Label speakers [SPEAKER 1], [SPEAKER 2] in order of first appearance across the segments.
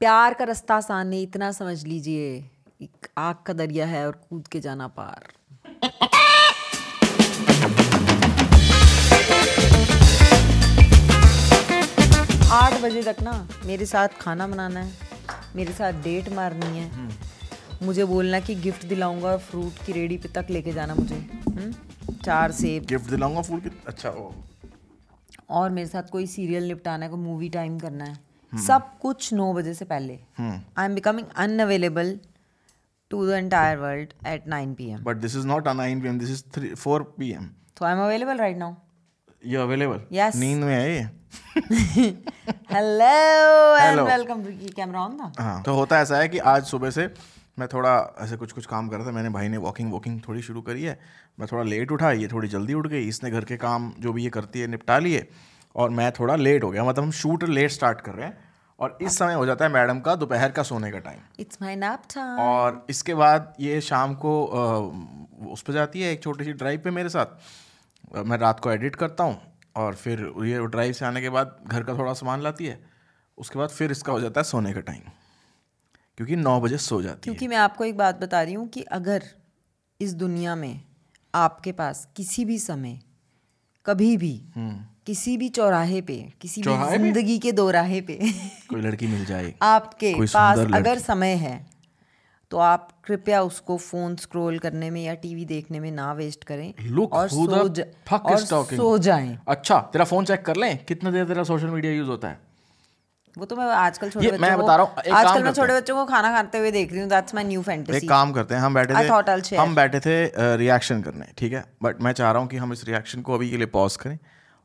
[SPEAKER 1] प्यार का रास्ता आसान नहीं इतना समझ लीजिए। एक आग का दरिया है और कूद के जाना पार। आठ बजे तक ना मेरे साथ खाना बनाना है मेरे साथ डेट मारनी है। मुझे बोलना कि गिफ्ट दिलाऊँगा फ्रूट की रेडी पे तक लेके जाना मुझे। हम्म? चार सेब।
[SPEAKER 2] गिफ्ट दिलाऊँगा फूल की? अच्छा ओ।
[SPEAKER 1] और मेरे साथ कोई सीरियल निपटाना है कोई मूवी टाइम करना है। सब कुछ नौ बजे से पहले। I am becoming unavailable to the entire world at nine P M
[SPEAKER 2] but this is not a 9 PM this is 3 4 PM
[SPEAKER 1] तो I am available right now
[SPEAKER 2] you available
[SPEAKER 1] Yes.
[SPEAKER 2] नींद में है ये?
[SPEAKER 1] Hello and. Welcome camera on था
[SPEAKER 2] हाँ तो होता ऐसा है कि आज सुबह से मैं थोड़ा ऐसे कुछ कुछ काम कर रहा था मैंने भाई ने वॉकिंग वॉकिंग थोड़ी शुरू करी है। मैं थोड़ा लेट उठा ये थोड़ी जल्दी उठ गई इसने घर के काम जो भी ये करती है निपटा लिए। और मैं थोड़ा लेट हो गया मतलब हम शूट लेट स्टार्ट कर रहे हैं और इस समय हो जाता है मैडम का दोपहर का सोने का time
[SPEAKER 1] it's my nap time
[SPEAKER 2] और इसके बाद ये शाम को अ, उस पर जाती है एक छोटी सी ड्राइव पे मेरे साथ। मैं रात को एडिट करता हूँ और फिर ये ड्राइव से आने के बाद घर का थोड़ा सामान लाती है। उसके बाद फिर इसका हो जाता है सोने का टाइम क्योंकि नौ बजे सो जाती क्योंकि है।
[SPEAKER 1] क्योंकि मैं आपको एक बात बता रही हूँ कि अगर इस दुनिया में आपके पास किसी भी समय कभी भी किसी भी चौराहे पे किसी भी? ज़िंदगी के दोराहे पे
[SPEAKER 2] कोई लड़की मिल जाए
[SPEAKER 1] आपके पास अगर समय है तो आप कृपया उसको फ़ोन स्क्रॉल करने में या टीवी देखने में ना वेस्ट करें
[SPEAKER 2] लुक
[SPEAKER 1] और सो जा- और सो जाएँ।
[SPEAKER 2] अच्छा तेरा फ़ोन चेक कर लें कितने देर तेरा सोशल मीडिया यूज़ होता है?
[SPEAKER 1] वो तो मैं आजकल छोटे बच्चों
[SPEAKER 2] मैं बता रहा हूँ,
[SPEAKER 1] आजकल मैं छोटे बच्चों को खाना खाते हुए देख रही हूँ दैट्स माय न्यू फैंटेसी एक
[SPEAKER 2] काम करते हैं हम बैठे थे. हम बैठे थे रिएक्शन करने ठीक है? बट मैं चाह रहा हूँ कि हम इस रिएक्शन को अभी के लिए पॉज करें।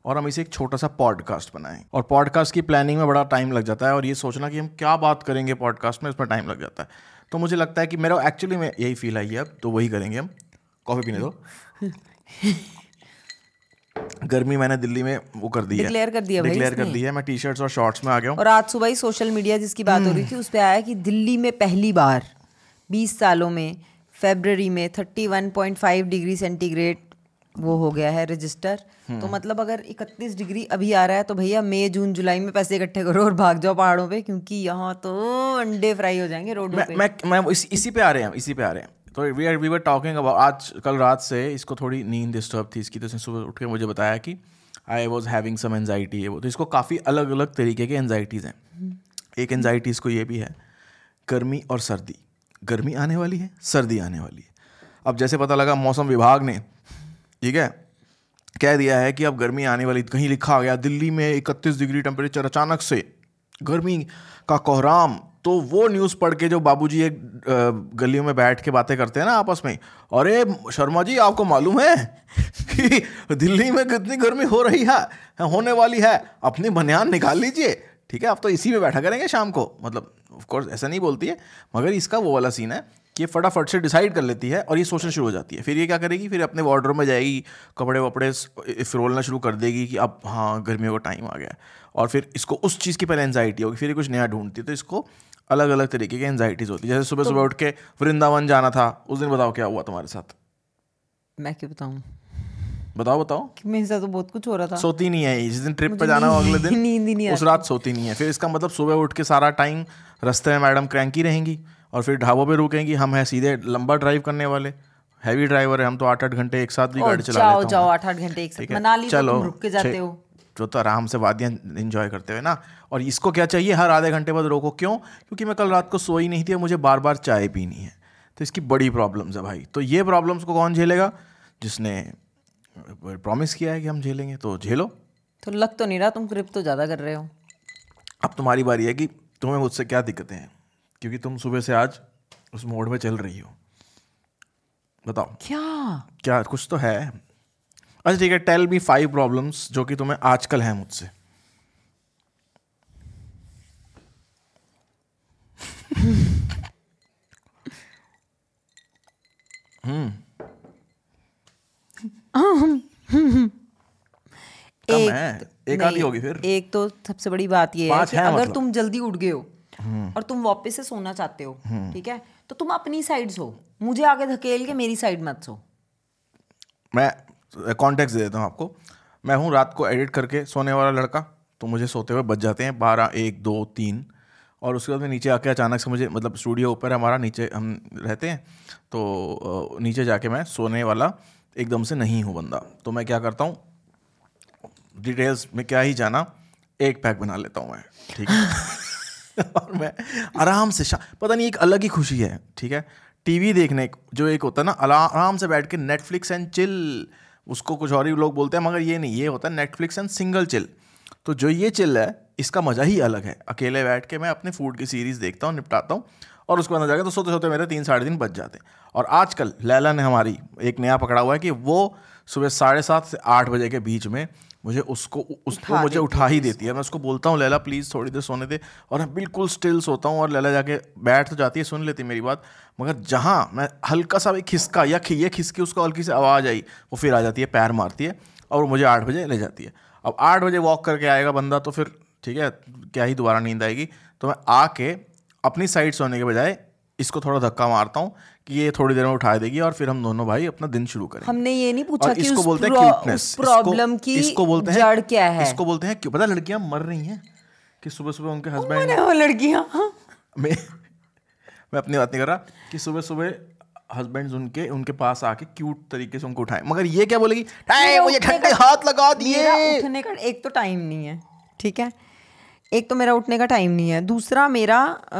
[SPEAKER 2] और हम इसे एक छोटा सा पॉडकास्ट बनाएँ। और पॉडकास्ट की प्लानिंग में बड़ा टाइम लग जाता है और ये सोचना कि हम क्या बात करेंगे पॉडकास्ट में इसमें टाइम लग जाता है। तो मुझे लगता है कि मेरा एक्चुअली में यही फील आई है अब तो वही करेंगे हम। कॉफ़ी पीने दो। गर्मी मैंने दिल्ली में वो कर दी है।
[SPEAKER 1] Declare कर दिया भाई
[SPEAKER 2] डिक्लेयर कर
[SPEAKER 1] इसने।
[SPEAKER 2] दी है। मैं टी शर्ट्स और शॉर्ट्स में आ गया हूँ।
[SPEAKER 1] और आज सुबह ही सोशल मीडिया जिसकी बात हो रही थी उस पर आया कि दिल्ली में पहली बार 20 सालों में फरवरी में 31.5 डिग्री सेंटीग्रेड वो हो गया है रजिस्टर तो मतलब अगर 31 डिग्री अभी आ रहा है तो भैया मई जून जुलाई में पैसे इकट्ठे करो और भाग जाओ पहाड़ों पे क्योंकि यहाँ तो अंडे फ्राई हो जाएँगे रोड
[SPEAKER 2] मैं
[SPEAKER 1] पे।
[SPEAKER 2] मैं मैं इस, इसी पे आ रहे हैं इसी पे आ रहे हैं। तो we are we were talking about आज कल रात से इसको थोड़ी नींद डिस्टर्ब थी इसकी तो इसने सुबह उठ के मुझे बताया कि I was having some anxiety है वो। तो इसको काफ़ी अलग अलग तरीके के एनजाइटीज़ हैं। एक एनजाइटी इसको ये भी है गर्मी और सर्दी। गर्मी आने वाली है सर्दी आने वाली है। अब जैसे पता लगा मौसम विभाग ने ठीक है? कह दिया है कि अब गर्मी आने वाली, कहीं लिखा गया, दिल्ली में इकतीस डिग्री टेम्परेचर अचानक से, गर्मी का कोहराम। तो वो न्यूज़ पढ़ के जो बाबूजी एक गलियों में बैठ के बातें करते हैं ना आपस में, अरे, शर्मा जी, आपको मालूम है कि दिल्ली में कितनी गर्मी हो रही है, होने वाली है, अपनी बनियान निकाल लीजिए। ठीक है, आप तो इसी में बैठा करेंगे शाम को। मतलब ऑफ़ कोर्स ऐसा नहीं बोलती है, मगर इसका वो वाला सीन है ये फटाफट से डिसाइड कर लेती है और ये सोचना शुरू हो जाती है। फिर ये क्या करेगी? फिर अपने वार्डरोब में जाएगी कपड़े वपड़े फिरोलना शुरू कर देगी कि अब हाँ गर्मियों का टाइम आ गया और फिर इसको उस चीज़ की पहले एनजाइटी होगी फिर ये कुछ नया ढूंढती है तो इसको अलग अलग तरीके की एनजाइटीज होती है। जैसे सुबह सुबह उठ के वृंदावन जाना था उस दिन बताओ क्या हुआ तुम्हारे साथ?
[SPEAKER 1] मैं क्यों बताऊँ?
[SPEAKER 2] बताओ बताओ।
[SPEAKER 1] मेरे साथ तो बहुत कुछ हो रहा था।
[SPEAKER 2] सोती नहीं है जिस दिन ट्रिप पे जाना हो अगले
[SPEAKER 1] नींद- नींद ही नहीं
[SPEAKER 2] दिन उस रात सोती नहीं है। फिर इसका मतलब सुबह उठ के सारा टाइम रास्ते में मैडम क्रैंकी रहेंगी। और फिर ढाबों पे रुकेंगी हम हैं सीधे लंबा ड्राइव करने वाले। हैवी ड्राइवर है हम तो आठ आठ घंटे एक साथ भी गाड़ी चला
[SPEAKER 1] जाओ जाओ आठ आठ घंटे एक साथ। मनाली तो
[SPEAKER 2] चलो
[SPEAKER 1] तुम रुक के जाते हो।
[SPEAKER 2] जो तो आराम से वादियाँ इंजॉय करते हुए ना। और इसको क्या चाहिए? हर आधे घंटे बाद रोको। क्यों? क्योंकि मैं कल रात को सोई नहीं थी मुझे बार बार चाय पीनी है। तो इसकी बड़ी प्रॉब्लम्स है भाई। तो ये प्रॉब्लम्स को कौन झेलेगा? जिसने प्रॉमिस किया है कि हम झेलेंगे तो झेलो।
[SPEAKER 1] तो लग तो नहीं रहा तुम क्रिप तो ज़्यादा कर रहे हो।
[SPEAKER 2] अब तुम्हारी बारी है कि तुम्हें मुझसे क्या दिक्कतें हैं? क्योंकि तुम सुबह से आज उस मोड में चल रही हो। बताओ।
[SPEAKER 1] क्या?
[SPEAKER 2] क्या कुछ तो है। अच्छा ठीक है टेल मी फाइव प्रॉब्लम्स जो कि तुम्हें आजकल है मुझसे।
[SPEAKER 1] एक
[SPEAKER 2] एक आधी होगी फिर।
[SPEAKER 1] एक तो सबसे बड़ी बात ये है कि
[SPEAKER 2] हैं
[SPEAKER 1] अगर
[SPEAKER 2] मतलब।
[SPEAKER 1] तुम जल्दी उठ गए हो और तुम वापस से सोना चाहते हो ठीक है? तो तुम अपनी साइड सो। मुझे आगे धकेल के मेरी साइड मत सो।
[SPEAKER 2] मैं कॉन्टेक्ट दे देता हूँ आपको। मैं हूँ रात को एडिट करके सोने वाला लड़का तो मुझे सोते हुए बच जाते हैं बारह एक दो तीन। और उसके बाद में नीचे आके अचानक से मुझे मतलब स्टूडियो ऊपर है हमारा नीचे हम रहते हैं तो नीचे जाके मैं सोने वाला एकदम से नहीं हूँ बंदा। तो मैं क्या करता हूँ डिटेल्स में क्या ही जाना एक पैक बना लेता हूँ मैं ठीक है? और मैं आराम से शा- पता नहीं, एक अलग ही खुशी है, ठीक है? टीवी देखने जो एक होता है ना आराम से बैठ के नेटफ्लिक्स एंड चिल उसको कुछ और ही लोग बोलते हैं, मगर ये नहीं, ये होता है नेटफ्लिक्स एंड सिंगल चिल तो जो ये चिल है, इसका मज़ा ही अलग है। अकेले बैठ के मैं अपने फ़ूड की सीरीज़ देखता हूँ, निपटाता हूँ, और उसके बाद जाके तो सोते सोते मेरे तीन साढ़े तीन बज जाते हैं। और आजकल लैला ने हमारी, एक नया पकड़ा हुआ है कि वो सुबह साढ़े सात से आठ बजे के बीच में मुझे उसको उसको
[SPEAKER 1] उठा
[SPEAKER 2] मुझे उठा ही देती है। मैं उसको बोलता हूँ लैला प्लीज़ थोड़ी देर सोने दे। और मैं बिल्कुल स्टिल सोता हूँ और लैला जाके बैठ तो जाती है सुन लेती है मेरी बात। मगर जहाँ मैं हल्का सा भी खिसका या ये खिसकी उसको हल्की सी आवाज़ आई वो फिर आ जाती है पैर मारती है और मुझे आठ बजे ले जाती है। अब आठ बजे वॉक करके आएगा बंदा तो फिर ठीक है क्या ही दोबारा नींद आएगी। तो मैं आके अपनी साइड सोने के बजाय इसको थोड़ा धक्का मारता हूँ कि ये थोड़ी देर में उठा देगी और फिर हम दोनों भाई अपना दिन शुरू करें
[SPEAKER 1] हमने ये नहीं पूछा कि
[SPEAKER 2] इसको बोलते हैं क्यूटनेस
[SPEAKER 1] प्रॉब्लम की
[SPEAKER 2] इसको बोलते हैं
[SPEAKER 1] जड़ क्या है?
[SPEAKER 2] इसको बोलते हैं क्यों पता लड़कियाँ मर रही हैं कि सुबह सुबह उनके हस्बैंड
[SPEAKER 1] वो लड़कियाँ।
[SPEAKER 2] मैं मैं अपनी बात नहीं कर रहा कि सुबह सुबह हस्बैंड उनके उनके पास आके क्यूट तरीके से उनको उठाए। मगर ये क्या बोलेगी मुझे ठंडे हाथ लगा दिए।
[SPEAKER 1] उठने का एक तो टाइम नहीं है ठीक है? एक तो मेरा उठने का टाइम नहीं है। दूसरा मेरा अ,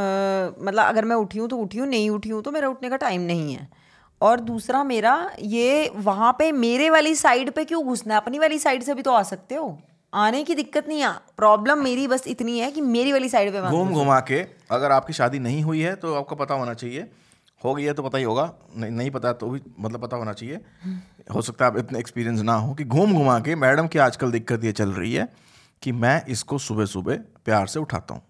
[SPEAKER 1] मतलब अगर मैं उठी हूँ तो उठी हूँ नहीं उठी हूँ तो मेरा उठने का टाइम नहीं है। और दूसरा मेरा ये वहाँ पे मेरे वाली साइड पे क्यों घुसना है? अपनी वाली साइड से भी तो आ सकते हो। आने की दिक्कत नहीं है। प्रॉब्लम मेरी बस इतनी है कि मेरी वाली साइड पे
[SPEAKER 2] घूम घुमा के अगर आपकी शादी नहीं हुई है तो आपको पता होना चाहिए। हो गई है तो पता ही होगा। नहीं नहीं पता तो भी मतलब पता होना चाहिए। हो सकता है आप इतने एक्सपीरियंस ना हो कि घूम घुमा के मैडम की आजकल दिक्कत ये चल रही है? कि मैं इसको सुबह सुबह प्यार से उठाता हूँ।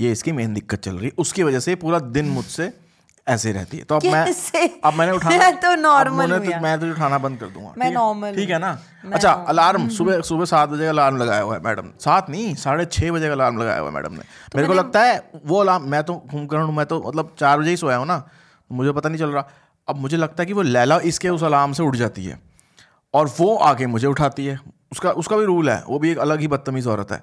[SPEAKER 2] ये इसकी मेन दिक्कत चल रही है। उसकी वजह से पूरा दिन मुझसे ऐसे रहती है। तो अब मैं अब मैंने उठाना
[SPEAKER 1] तो हूँ
[SPEAKER 2] तो मैं तो उठाना बंद कर दूँगा।
[SPEAKER 1] मैं normal
[SPEAKER 2] ठीक है ना? अच्छा अलार्म सुबह सुबह सात बजे का अलार्म लगाया हुआ है मैडम सात नहीं साढ़े छः बजे का अलार्म लगाया हुआ है मैडम ने। मेरे को लगता है वो अलार्म मैं तो कुंभकर्ण मैं तो मतलब चार बजे ही सोया हूँ ना। मुझे पता नहीं चल रहा। अब मुझे लगता है कि वो लैला इसके उस अलार्म से उठ जाती है। और वो आके मुझे उठाती है। उसका उसका भी रूल है वो भी एक अलग ही बदतमीज औरत है।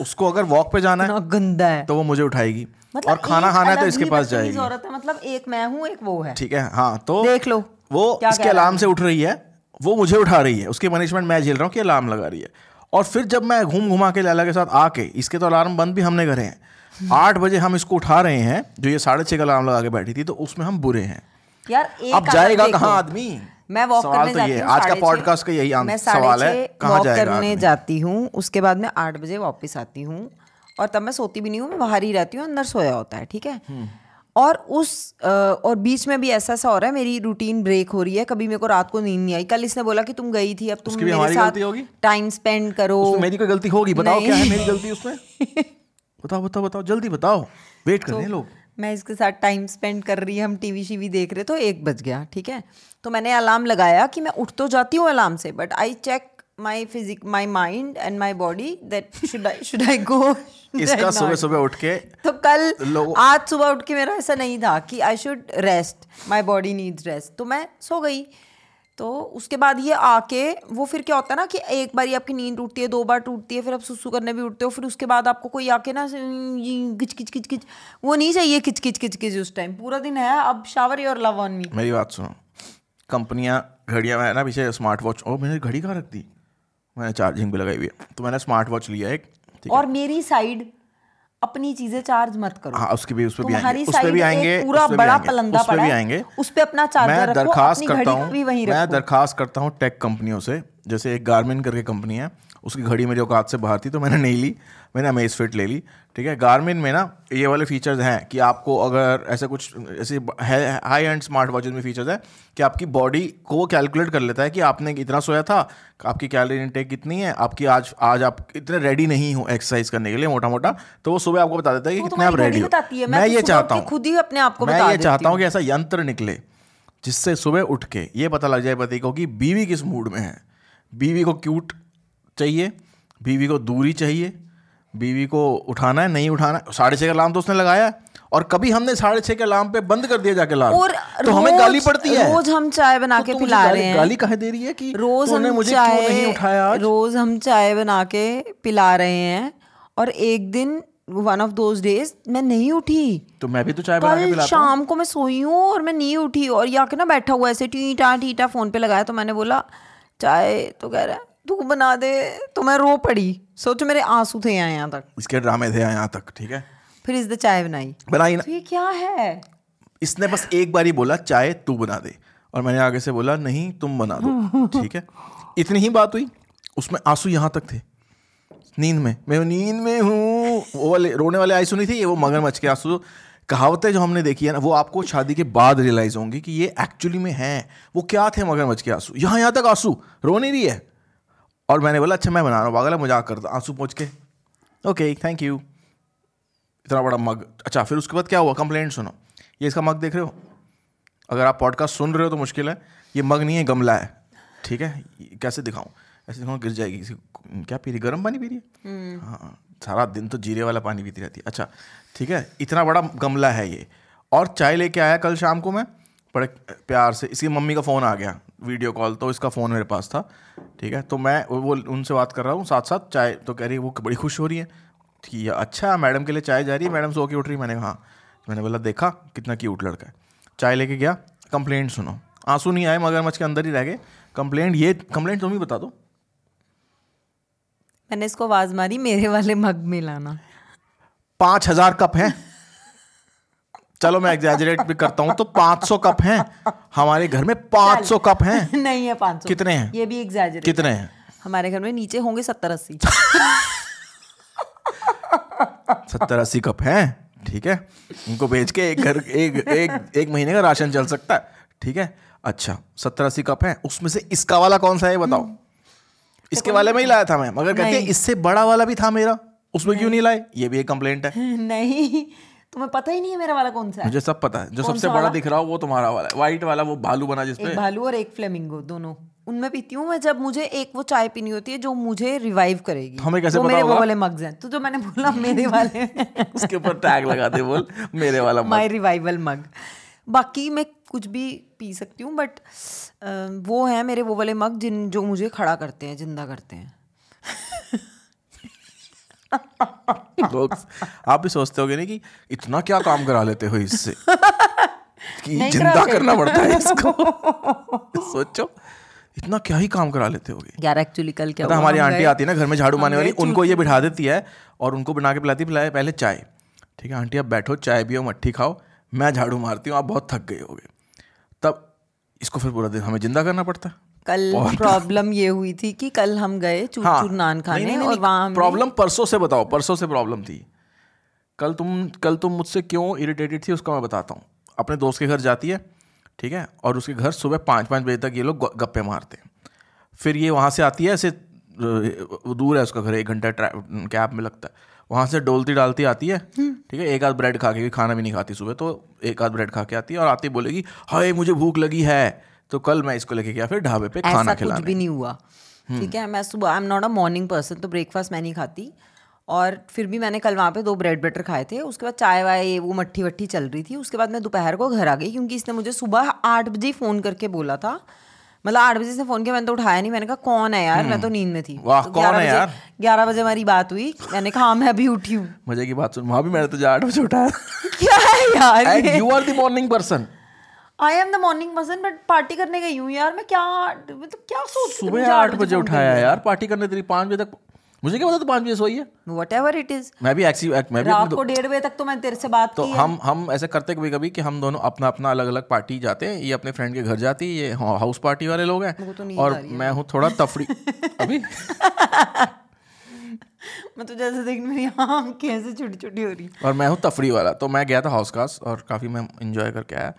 [SPEAKER 2] उसको अगर वॉक पे जाना है
[SPEAKER 1] गंदा है।
[SPEAKER 2] तो वो मुझे उठाएगी।
[SPEAKER 1] मतलब
[SPEAKER 2] और खाना खाना है तो इसके पास जाएगी।
[SPEAKER 1] औरत है मतलब एक मैं हूँ एक वो है।
[SPEAKER 2] ठीक है हाँ तो
[SPEAKER 1] देख लो
[SPEAKER 2] वो इसके अलार्म से उठ रही है वो मुझे उठा रही है। उसकी पनिशमेंट मैं झेल रहा हूँ कि अलार्म लगा रही है। और फिर जब मैं घूम घुमा के लैला के साथ आके इसके तो अलार्म बंद भी हमने करे हैं। आठ बजे हम इसको उठा रहे हैं जो ये साढ़े छः का अलार्म लगा के बैठी थी तो उसमें हम बुरे हैं।
[SPEAKER 1] यार एक
[SPEAKER 2] अब जाएगा कहाँ आदमी?
[SPEAKER 1] मैं वॉक करने
[SPEAKER 2] तो
[SPEAKER 1] जाती
[SPEAKER 2] हूँ आज का पॉडकास्ट का यही
[SPEAKER 1] मैं
[SPEAKER 2] सवाल है, कहाँ
[SPEAKER 1] करने? जाती हूँ उसके बाद मैं आठ बजे वापस आती हूँ और तब मैं सोती भी नहीं हूँ मैं बाहर ही रहती हूँ अंदर सोया होता है ठीक है?
[SPEAKER 2] हम्म।
[SPEAKER 1] और उस और बीच में भी ऐसा ऐसा हो रहा है मेरी रूटीन ब्रेक हो रही है कभी मेरे को रात को नींद नहीं आई। कल इसने बोला कि तुम गई थी अब तुम मेरे साथ? टाइम स्पेंड करो।
[SPEAKER 2] मेरी कोई गलती होगी? बताओ क्या है मेरी गलती उसमें? बताओ बताओ बताओ जल्दी बताओ। वेट कर रहे हैं लोग।
[SPEAKER 1] मैं इसके साथ टाइम स्पेंड कर रही हम टीवी शीवी देख रहे तो एक बज गया ठीक है? तो मैंने अलार्म लगाया कि मैं उठ तो जाती हूँ अलार्म से but I check my physique my mind and my body that should I should I go
[SPEAKER 2] इसका सुबह सुबह उठ के
[SPEAKER 1] तो कल आज सुबह उठ के मेरा ऐसा नहीं था कि I should rest my body needs rest तो मैं सो गई। तो उसके बाद ये आके वो फिर क्या होता है ना कि एक बार आपकी नींद टूटती है दो बार टूटती है फिर आप सुसु करने भी उठते हो फिर उसके बाद आपको कोई आके ना किच किच किच किच वो नहीं चाहिए किच किच किच किच उस टाइम। पूरा दिन है अब shower your love on me
[SPEAKER 2] मेरी बात सुनो। कंपनियाँ घड़ियाँ मैं ना पीछे स्मार्ट वॉच ओ मैंने घड़ी कहाँ रख दी? मैंने चार्जिंग भी लगाई हुई है। तो मैंने स्मार्ट वॉच लिया एक
[SPEAKER 1] और मेरी साइड अपनी चीज़ें चार्ज मत करो।
[SPEAKER 2] हाँ उसके भी उस पे भी आएँगे। उस पे भी आएँगे
[SPEAKER 1] पूरा बड़ा पलंदा पड़ा
[SPEAKER 2] भी आएँगे।
[SPEAKER 1] उस पे अपना चार्जर
[SPEAKER 2] मैं
[SPEAKER 1] रखो,
[SPEAKER 2] दरखास्त करता हूँ मैं
[SPEAKER 1] रखो।
[SPEAKER 2] दरखास्त करता हूँ टेक कंपनियों से। जैसे एक गार्मेंट करके कंपनी है उसकी घड़ी मेरे औकात से बाहर थी तो मैंने नहीं ली। मैंने अमेज फिट ले ली ठीक है? गार्मिन में ना ये वाले फीचर्स हैं कि आपको अगर ऐसा कुछ ऐसे हाई एंड स्मार्ट वॉचेज में फीचर्स है कि आपकी बॉडी को वो कैलकुलेट कर लेता है कि आपने इतना सोया था आपकी कैलोरी इनटेक कितनी है आपकी आज आज आप इतने रेडी नहीं हो एक्सरसाइज करने के लिए मोटा मोटा तो वो सुबह आपको बता देता है कि
[SPEAKER 1] वो
[SPEAKER 2] कितने आप रेडी हो।
[SPEAKER 1] है, मैं
[SPEAKER 2] मैं
[SPEAKER 1] तो
[SPEAKER 2] ये चाहता हूँ।
[SPEAKER 1] खुद ही अपने आप को
[SPEAKER 2] मैं ये चाहता हूँ
[SPEAKER 1] हूँ।
[SPEAKER 2] कि ऐसा यंत्र निकले जिससे सुबह उठ के ये पता लग जाए पति को कि बीवी किस मूड में है। बीवी को क्यूट चाहिए बीवी को दूरी चाहिए बीवी को उठाना है नहीं उठाना साढ़े छः का अलार्म तो उसने लगाया और कभी हमने साढ़े छः के अलार्म पे बंद कर दिया जाके अलार्म?
[SPEAKER 1] और
[SPEAKER 2] तो हमें गाली पड़ती है।
[SPEAKER 1] रोज हम चाय बना
[SPEAKER 2] तो
[SPEAKER 1] के
[SPEAKER 2] तू
[SPEAKER 1] पिला रहे हैं।
[SPEAKER 2] गाली कहे दे रही है कि
[SPEAKER 1] रोज
[SPEAKER 2] तूने
[SPEAKER 1] हम
[SPEAKER 2] मुझे क्यों नहीं उठाया आज?
[SPEAKER 1] रोज हम चाय बना के पिला रहे हैं। और एक दिन वन ऑफ़ दोज डेज़ मैं नहीं उठी।
[SPEAKER 2] तो मैं भी तो चाय बना के हूँ।
[SPEAKER 1] शाम को मैं सोई हूँ और मैं नहीं उठी। और या के ना बैठा हुआ ऐसे टीटा टीटा फ़ोन पे लगाया तो मैंने बोला चाय तो कह रहा है। तू बना दे तो मैं रो पड़ी। सोचो मेरे आँसू थे यहाँ यहाँ तक।
[SPEAKER 2] इसके ड्रामे थे यहाँ तक ठीक है?
[SPEAKER 1] फिर इस द चाय बनाई।
[SPEAKER 2] बनाई ना।
[SPEAKER 1] तो ये क्या है?
[SPEAKER 2] इसने बस एक बार ही बोला चाय तू बना दे। और मैंने आगे से बोला नहीं तुम बना दो। ठीक है? इतनी ही बात हुई उसमें आँसू यहाँ तक थे। नींद में। मैं नींद में हूँ। वो वाले रोने वाले आँसू नहीं थे ये वो मगरमच्छ के आँसू। कहावतें जो हमने देखी है ना वो आपको शादी के बाद रियलाइज़ होंगी कि ये एक्चुअली में हैं। वो क्या थे मगरमच्छ के आँसू? यहाँ यहाँ तक आँसू। रो नहीं रही है। और मैंने बोला अच्छा मैं बना रहा हूँ पागल है मज़ाक करता आँसू पहुँच के। ओके थैंक यू इतना बड़ा मग। अच्छा फिर उसके बाद क्या हुआ? कंप्लेंट सुनो। ये इसका मग देख रहे हो? अगर आप पॉडकास्ट सुन रहे हो तो मुश्किल है। ये मग नहीं है गमला है। ठीक है? कैसे दिखाऊँ? ऐसे दिखाऊँ गिर जाएगी। इसे क्या पी रही गर्म पानी पी रही है? हाँ सारा दिन तो जीरे वाला पानी पीती रहती है। अच्छा ठीक है? इतना बड़ा गमला है ये। और चाय लेके आया कल शाम को मैं बड़े प्यार से। इसकी मम्मी का फ़ोन आ गया। वीडियो कॉल तो इसका फ़ोन मेरे पास था ठीक है? तो मैं वो उनसे बात कर रहा हूँ साथ साथ चाय तो कह रही है वो बड़ी खुश हो रही है। ठीक है अच्छा मैडम के लिए चाय जा रही है मैडम सो के उठ रही है? मैंने कहा हाँ। मैंने बोला देखा कितना क्यूट लड़का है। चाय लेके गया कंप्लेंट सुनो। आँसू नहीं आए मगरमच्छ के अंदर ही रह गए। कंप्लेंट ये कंप्लेंट तुम ही बता दो।
[SPEAKER 1] मैंने इसको आवाज़ मारी मेरे वाले मग में लाना।
[SPEAKER 2] पाँच हज़ार कप हैं। चलो मैं एग्जैजरेट भी करता हूँ तो पाँच सौ कप हैं। हमारे घर में पाँच सौ कप हैं।
[SPEAKER 1] नहीं है पाँच सौ।
[SPEAKER 2] कितने हैं?
[SPEAKER 1] ये भी एग्जैजरेट
[SPEAKER 2] कितने हैं।
[SPEAKER 1] हमारे घर में नीचे होंगे सत्तर अस्सी।
[SPEAKER 2] सत्तर अस्सी कप हैं ठीक है? उनको बेच के एक घर एक एक एक महीने का राशन चल सकता है ठीक है? अच्छा सत्तर अस्सी कप है। उसमें से इसका वाला कौन सा है बताओ। इसके वाले में ही लाया था मैं मगर कहते हैं इससे बड़ा वाला भी था मेरा। उसमें क्यों नहीं। लाए? ये भी एक कंप्लेंट है।
[SPEAKER 1] नहीं तुम्हें पता ही नहीं है मेरा वाला कौन सा है।
[SPEAKER 2] मुझे सब पता है। जो सबसे बड़ा दिख रहा हो वो तुम्हारा वाला है। व्हाइट वाला वो भालू बना जिसपे।
[SPEAKER 1] भालू और एक फ्लेमिंगो दोनों। उनमें पीती हूँ मैं जब मुझे एक वो चाय पीनी होती है जो मुझे रिवाइव करेगी।
[SPEAKER 2] हमें कैसे
[SPEAKER 1] वो
[SPEAKER 2] पता
[SPEAKER 1] मेरे वो वाले मग्स हैं। तो जो मैंने बोला मेरे वाले।
[SPEAKER 2] उसके ऊपर टैग लगा दे बोल मेरे वाला मग
[SPEAKER 1] माई रिवाइवल मग बाकी मैं कुछ भी पी सकती हूँ बट वो है मेरे वो वाले मग जिन जो मुझे खड़ा करते हैं ज़िंदा करते हैं।
[SPEAKER 2] लोग आप भी सोचते होगे नहीं कि इतना क्या काम करा लेते हो इससे? कि ज़िंदा करना पड़ता है इसको। सोचो इतना क्या ही काम करा लेते होगे?
[SPEAKER 1] यार एक्चुअली कल क्या हुआ,
[SPEAKER 2] हमारी आंटी आती है ना घर में झाड़ू मारने वाली उनको ये बिठा देती है और उनको बना के पिलाती पिलाए पहले चाय। ठीक है आंटी आप बैठो चाय पियो मट्ठी खाओ मैं झाड़ू मारती हूँ आप बहुत थक गए होगे। तब इसको फिर पूरा दिन हमें ज़िंदा करना पड़ता है।
[SPEAKER 1] कल प्रॉब्लम ये हुई थी कि कल हम गए चूर
[SPEAKER 2] हाँ।
[SPEAKER 1] चूर नान खाने
[SPEAKER 2] नहीं, नहीं,
[SPEAKER 1] और वहाँ
[SPEAKER 2] प्रॉब्लम परसों से बताओ परसों से प्रॉब्लम थी। कल तुम कल तुम मुझसे क्यों इरिटेटेड थी उसका मैं बताता हूँ। अपने दोस्त के घर जाती है ठीक है? और उसके घर सुबह पाँच पाँच बजे तक ये लोग गप्पे मारते हैं। फिर ये वहाँ से आती है ऐसे दूर है उसका घर एक घंटा कैब में लगता है। वहाँ से डोलती डालती आती है ठीक है? एक आध ब्रेड खा के खाना भी नहीं खाती सुबह तो एक आध ब्रेड खा के आती है और आती बोलेगी हाय मुझे भूख लगी है। तो कल मैं इसको लेके गया फिर ढाबे पे खाना
[SPEAKER 1] कुछ भी नहीं हुआ। ठीक है मैं सुबह I am not a morning person तो ब्रेकफास्ट मैं नहीं खाती। और फिर भी मैंने कल वहाँ पे दो ब्रेड बटर खाए थे उसके बाद चाय वाय वो मट्ठी वट्ठी चल रही थी उसके बाद मैं दोपहर को घर आ गई क्योंकि इसने मुझे सुबह आठ बजे फ़ोन करके बोला था। मतलब आठ बजे से फ़ोन किया मैंने तो उठाया नहीं मैंने कहा कौन है यार? मैं तो नींद में थी।
[SPEAKER 2] वाह,
[SPEAKER 1] तो
[SPEAKER 2] कौन है यार?
[SPEAKER 1] ग्यारह बजे हमारी बात हुई मैंने कहा हाँ मैं अभी उठी हूँ।
[SPEAKER 2] मज़े की बात सुन वहाँ भी मैंने तुझे आठ बजे उठाया।
[SPEAKER 1] क्या है यार you?
[SPEAKER 2] Are the morning person
[SPEAKER 1] I am the morning person but party करने गई हूँ यार मैं क्या मतलब क्या सोच
[SPEAKER 2] सुबह आठ बजे उठाया यार पार्टी करने तेरी पाँच बजे तक मुझे क्या पता तू पाँच बजे सोई है?
[SPEAKER 1] वट एवर इट इज़
[SPEAKER 2] मैं भी एक्सी मैं भी
[SPEAKER 1] रात को डेढ़ बजे तक तो मैं तेरे से बात
[SPEAKER 2] तो
[SPEAKER 1] की है।
[SPEAKER 2] हम हम ऐसे करते कभी कभी कि हम दोनों अपना अपना अलग अलग पार्टी जाते हैं ये अपने फ्रेंड के घर जाती है ये हाउस पार्टी वाले लोग
[SPEAKER 1] को तो
[SPEAKER 2] और
[SPEAKER 1] है।
[SPEAKER 2] मैं हूँ थोड़ा तफरी। अभी?
[SPEAKER 1] मैं तो जैसे देख मेरी आँखें ऐसे छोटी छोटी हो रही
[SPEAKER 2] और मैं हूँ तफरी वाला तो मैं गया था हाउस कास और काफ़ी मैं इंजॉय करके आया।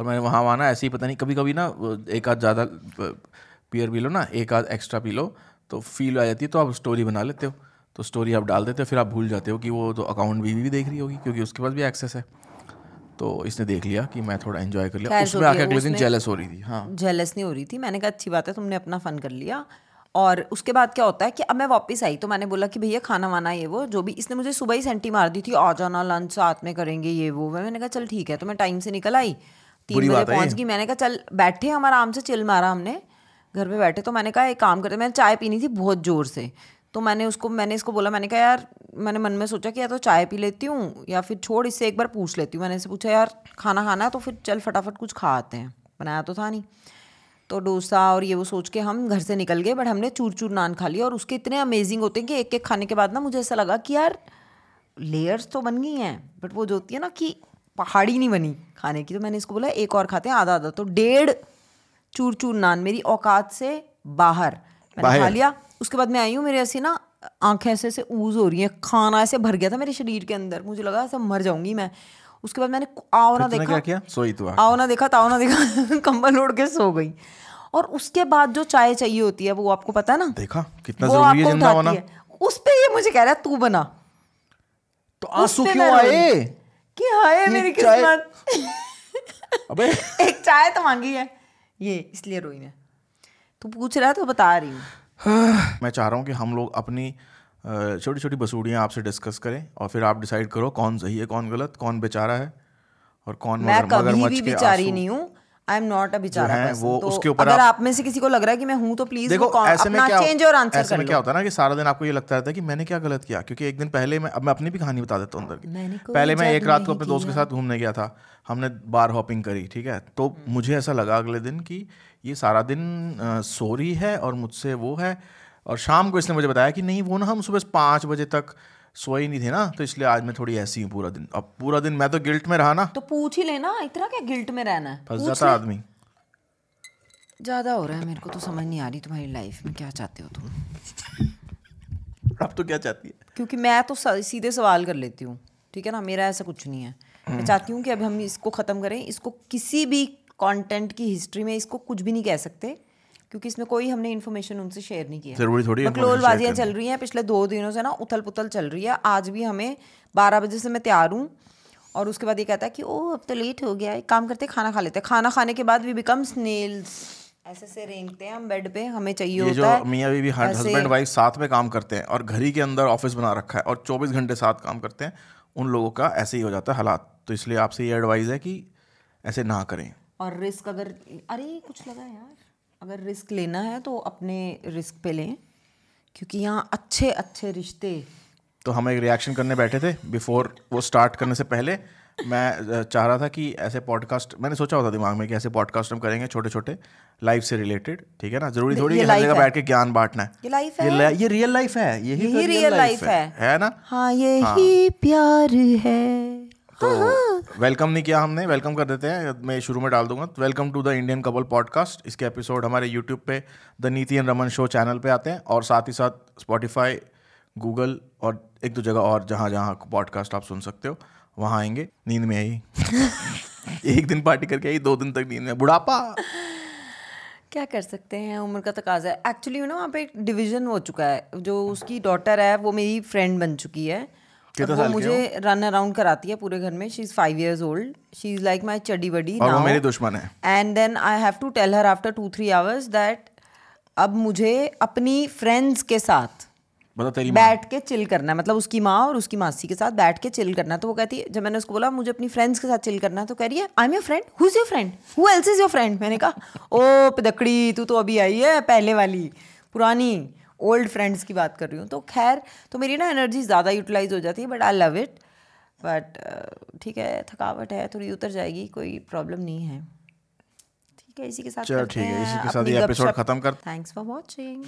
[SPEAKER 2] और मैंने वहाँ वहाँ ना ऐसे ही पता नहीं कभी कभी ना एक आध ज़्यादा पियर पी लो ना एक आध एक्स्ट्रा पी लो तो फील आ जाती है तो आप स्टोरी बना लेते हो। तो स्टोरी आप डाल देते हो फिर आप भूल जाते हो कि वो तो अकाउंट बीवी भी देख रही होगी क्योंकि उसके पास भी एक्सेस है। तो इसने देख लिया कि मैं थोड़ा एंजॉय कर लिया। उसमें आके अगले दिन जेलस हो रही थी हाँ।
[SPEAKER 1] जेलस नहीं हो रही थी मैंने कहा अच्छी बात है तुमने अपना फन कर लिया। और उसके बाद क्या होता है कि अब मैं वापस आई तो मैंने बोला कि भैया खाना वाना ये वो जो भी इसने मुझे सुबह ही सेंटी मार दी थी आ जाना लंच साथ में करेंगे ये वो। मैंने कहा चल ठीक है। तो मैं टाइम से निकल आई तीन बजे पहुँच गई। मैंने कहा चल बैठे हम आराम से चिल मारा हमने। घर पे बैठे तो मैंने कहा एक काम करते मैंने चाय पीनी थी बहुत ज़ोर से। तो मैंने उसको मैंने इसको बोला मैंने कहा यार मैंने मन में सोचा कि या तो चाय पी लेती हूँ या फिर छोड़ इससे एक बार पूछ लेती हूँ। मैंने इससे पूछा यार खाना खाना है तो फिर चल फटाफट कुछ खा आते हैं। बनाया तो था नहीं। तो डोसा और ये वो सोच के हम घर से निकल गए बट हमने चूर चूर नान खा लिया और उसके इतने अमेजिंग होते हैं कि एक एक खाने के बाद ना मुझे ऐसा लगा कि यार लेयर्स तो बन गई हैं। बट वो जो होती है ना कि पहाड़ी नहीं बनी खाने की तो मैंने इसको बोला एक और खाते हैं आधा आधा तो डेढ़ चूर चूर नान मेरी औकात से बाहर। मैंने खा लिया। उसके बाद मैं आई हूँ मेरे ऐसी ना आँखें ऐसे ऐसे ऊज हो रही हैं खाना ऐसे भर गया था मेरे शरीर के अंदर। मुझे लगा ऐसा मर जाऊँगी मैं। उसके बाद मैंने आओ ना देखा।
[SPEAKER 2] क्या किया? सोई तू।
[SPEAKER 1] आओ ना देखा ताओ ना देखा कंबल ओढ़ के सो गई। और उसके बाद जो चाय चाहिए होती है वो आपको पता है ना?
[SPEAKER 2] देखा कितना ज़रूरी है ज़िंदा होना।
[SPEAKER 1] उस पे ये मुझे कह रहा है तू बना।
[SPEAKER 2] तो आँसू क्यों आए?
[SPEAKER 1] कि हाय मेरी किस्मत।
[SPEAKER 2] अबे।
[SPEAKER 1] एक चाय तो मांगी है। ये इसलिए रोई मैं। तू पूछ रहा तो बता रही हूँ।
[SPEAKER 2] मैं चाह रहा हूँ कि हम लोग अपनी छोटी छोटी बसूड़ियाँ आपसे डिस्कस करें और फिर आप डिसाइड करो कौन सही है कौन गलत कौन बेचारा है और कौन
[SPEAKER 1] मैं
[SPEAKER 2] मगर
[SPEAKER 1] कभी
[SPEAKER 2] मगरमच्छ
[SPEAKER 1] भी बेचारी नहीं हूँ। आई एम नॉट अ बेचारा
[SPEAKER 2] है. वो
[SPEAKER 1] तो
[SPEAKER 2] उसके ऊपर
[SPEAKER 1] अगर
[SPEAKER 2] आप-
[SPEAKER 1] आप में से किसी को लग रहा है कि मैं हूँ तो प्लीज़
[SPEAKER 2] देखो ऐसे में क्या
[SPEAKER 1] चेंज और आंसर
[SPEAKER 2] ऐसे में क्या होता है ना कि सारा दिन आपको ये लगता रहता है कि मैंने क्या गलत किया? क्योंकि एक दिन पहले मैं अब मैं अपनी भी कहानी बता देता हूँ अंदर की। पहले मैं एक रात को अपने दोस्त के साथ घूमने गया था। हमने बार हॉपिंग करी ठीक है? तो
[SPEAKER 1] हम्म।
[SPEAKER 2] मुझे ऐसा लगा अगले दिन कि ये सारा दिन सो रही है और मुझसे वो है। और शाम को इसने मुझे बताया कि नहीं वो ना हम सुबह पाँच बजे तक सोए ही नहीं थे ना तो इसलिए आज मैं थोड़ी ऐसी हूँ पूरा दिन। अब पूरा दिन मैं तो गिल्ट में रहा ना।
[SPEAKER 1] तो पूछ ही लेना इतना क्या गिल्ट में रहना है?
[SPEAKER 2] फंस जाता आदमी।
[SPEAKER 1] ज़्यादा हो रहा है मेरे को तो समझ नहीं आ रही तुम्हारी लाइफ में क्या चाहते हो तुम।
[SPEAKER 2] अब तो क्या चाहती है?
[SPEAKER 1] क्योंकि मैं तो सीधे सवाल कर लेती हूँ ठीक है ना? मेरा ऐसा कुछ नहीं है। मैं चाहती हूँ कि अब हम इसको ख़त्म करें इसको किसी भी कंटेंट की हिस्ट्री में इसको कुछ भी नहीं कह सकते। क्योंकि इसमें कोई हमने इन्फॉर्मेशन उनसे शेयर नहीं किया।
[SPEAKER 2] ज़रूरी थोड़ी है
[SPEAKER 1] बकलोलबाजियाँ चल रही हैं पिछले दो दिनों से ना उथल पुथल चल रही है। आज भी हमें बारह बजे से मैं तैयार हूँ और उसके बाद ये कहता है कि ओह अब तो लेट हो गया एक काम करते खाना खा लेते हैं। खाना खाने के बाद भी बिकम स्नेल्स ऐसे से रेंगते हैं हम बेड पे हमें चाहिए
[SPEAKER 2] ये जो
[SPEAKER 1] है
[SPEAKER 2] मियाँ बीवी हस्बैंड वाइफ साथ में काम करते हैं और घर ही के अंदर ऑफ़िस बना रखा है और 24 घंटे साथ काम करते हैं उन लोगों का ऐसे ही हो जाता है हालात। तो इसलिए आपसे ये एडवाइस है कि ऐसे ना करें।
[SPEAKER 1] और रिस्क अगर अरे कुछ लगा यार। अगर रिस्क लेना है तो अपने रिस्क पे लें क्योंकि यहाँ अच्छे अच्छे रिश्ते
[SPEAKER 2] तो हम एक रिएक्शन करने बैठे थे बिफोर वो स्टार्ट करने से पहले। मैं चाह रहा था कि ऐसे पॉडकास्ट मैंने सोचा होता दिमाग में कि ऐसे पॉडकास्ट हम करेंगे छोटे छोटे लाइफ से रिलेटेड ठीक है ना? ज़रूरी थोड़ी
[SPEAKER 1] ये
[SPEAKER 2] हर जगह बैठ के ज्ञान बांटना है।
[SPEAKER 1] ये
[SPEAKER 2] ये
[SPEAKER 1] है।
[SPEAKER 2] la- ये रियल लाइफ है यही तो
[SPEAKER 1] यही
[SPEAKER 2] life
[SPEAKER 1] life है।
[SPEAKER 2] है। ना?
[SPEAKER 1] हाँ यही प्यार है।
[SPEAKER 2] तो वेलकम नहीं किया हमने वेलकम कर देते हैं। मैं शुरू में डाल दूँगा। Welcome to the Indian couple podcast इसके एपिसोड हमारे यूट्यूब पे the Niti and Raman show channel पे आते हैं। और साथ ही साथ स्पॉटिफाई गूगल और एक दो जगह और जहाँ जहाँ पॉडकास्ट आप सुन सकते हो वहाँ आएँगे। नींद में आई। एक दिन पार्टी करके आई दो दिन तक नींद में। बुढ़ापा!
[SPEAKER 1] क्या कर सकते हैं? उम्र का तकाजा है। एक्चुअली ना वहाँ पे एक डिवीज़न हो चुका है। जो उसकी डॉटर है वो मेरी फ्रेंड बन चुकी है।
[SPEAKER 2] कितने
[SPEAKER 1] वो
[SPEAKER 2] साल
[SPEAKER 1] मुझे रन अराउंड कराती है पूरे घर में। She is five years old she is like my chaddi buddy
[SPEAKER 2] और वो मेरी दुश्मन है।
[SPEAKER 1] And then I have to tell her after two three hours that अब मुझे अपनी फ्रेंड्स के साथ
[SPEAKER 2] बता तेरी माँ।
[SPEAKER 1] बैठ के चिल करना है। मतलब उसकी माँ और उसकी मासी के साथ बैठ के चिल करना है। तो वो कहती है जब मैंने उसको बोला मुझे अपनी फ्रेंड्स के साथ चिल करना है तो कह रही है I am your friend who is your friend who else is your friend मैंने कहा ओ पिदकड़ी तू तो अभी आई है पहले वाली पुरानी। ओल्ड फ्रेंड्स की बात कर रही हूँ तो खैर तो मेरी ना एनर्जी ज़्यादा यूटिलाइज हो जाती है but I love it but ठीक है थकावट है थोड़ी उतर जाएगी कोई प्रॉब्लम नहीं है। ठीक है इसी के साथ
[SPEAKER 2] चलो ठीक है, इसी के साथ ये
[SPEAKER 1] एपिसोड
[SPEAKER 2] खत्म कर-
[SPEAKER 1] थैंक्स फॉर वॉचिंग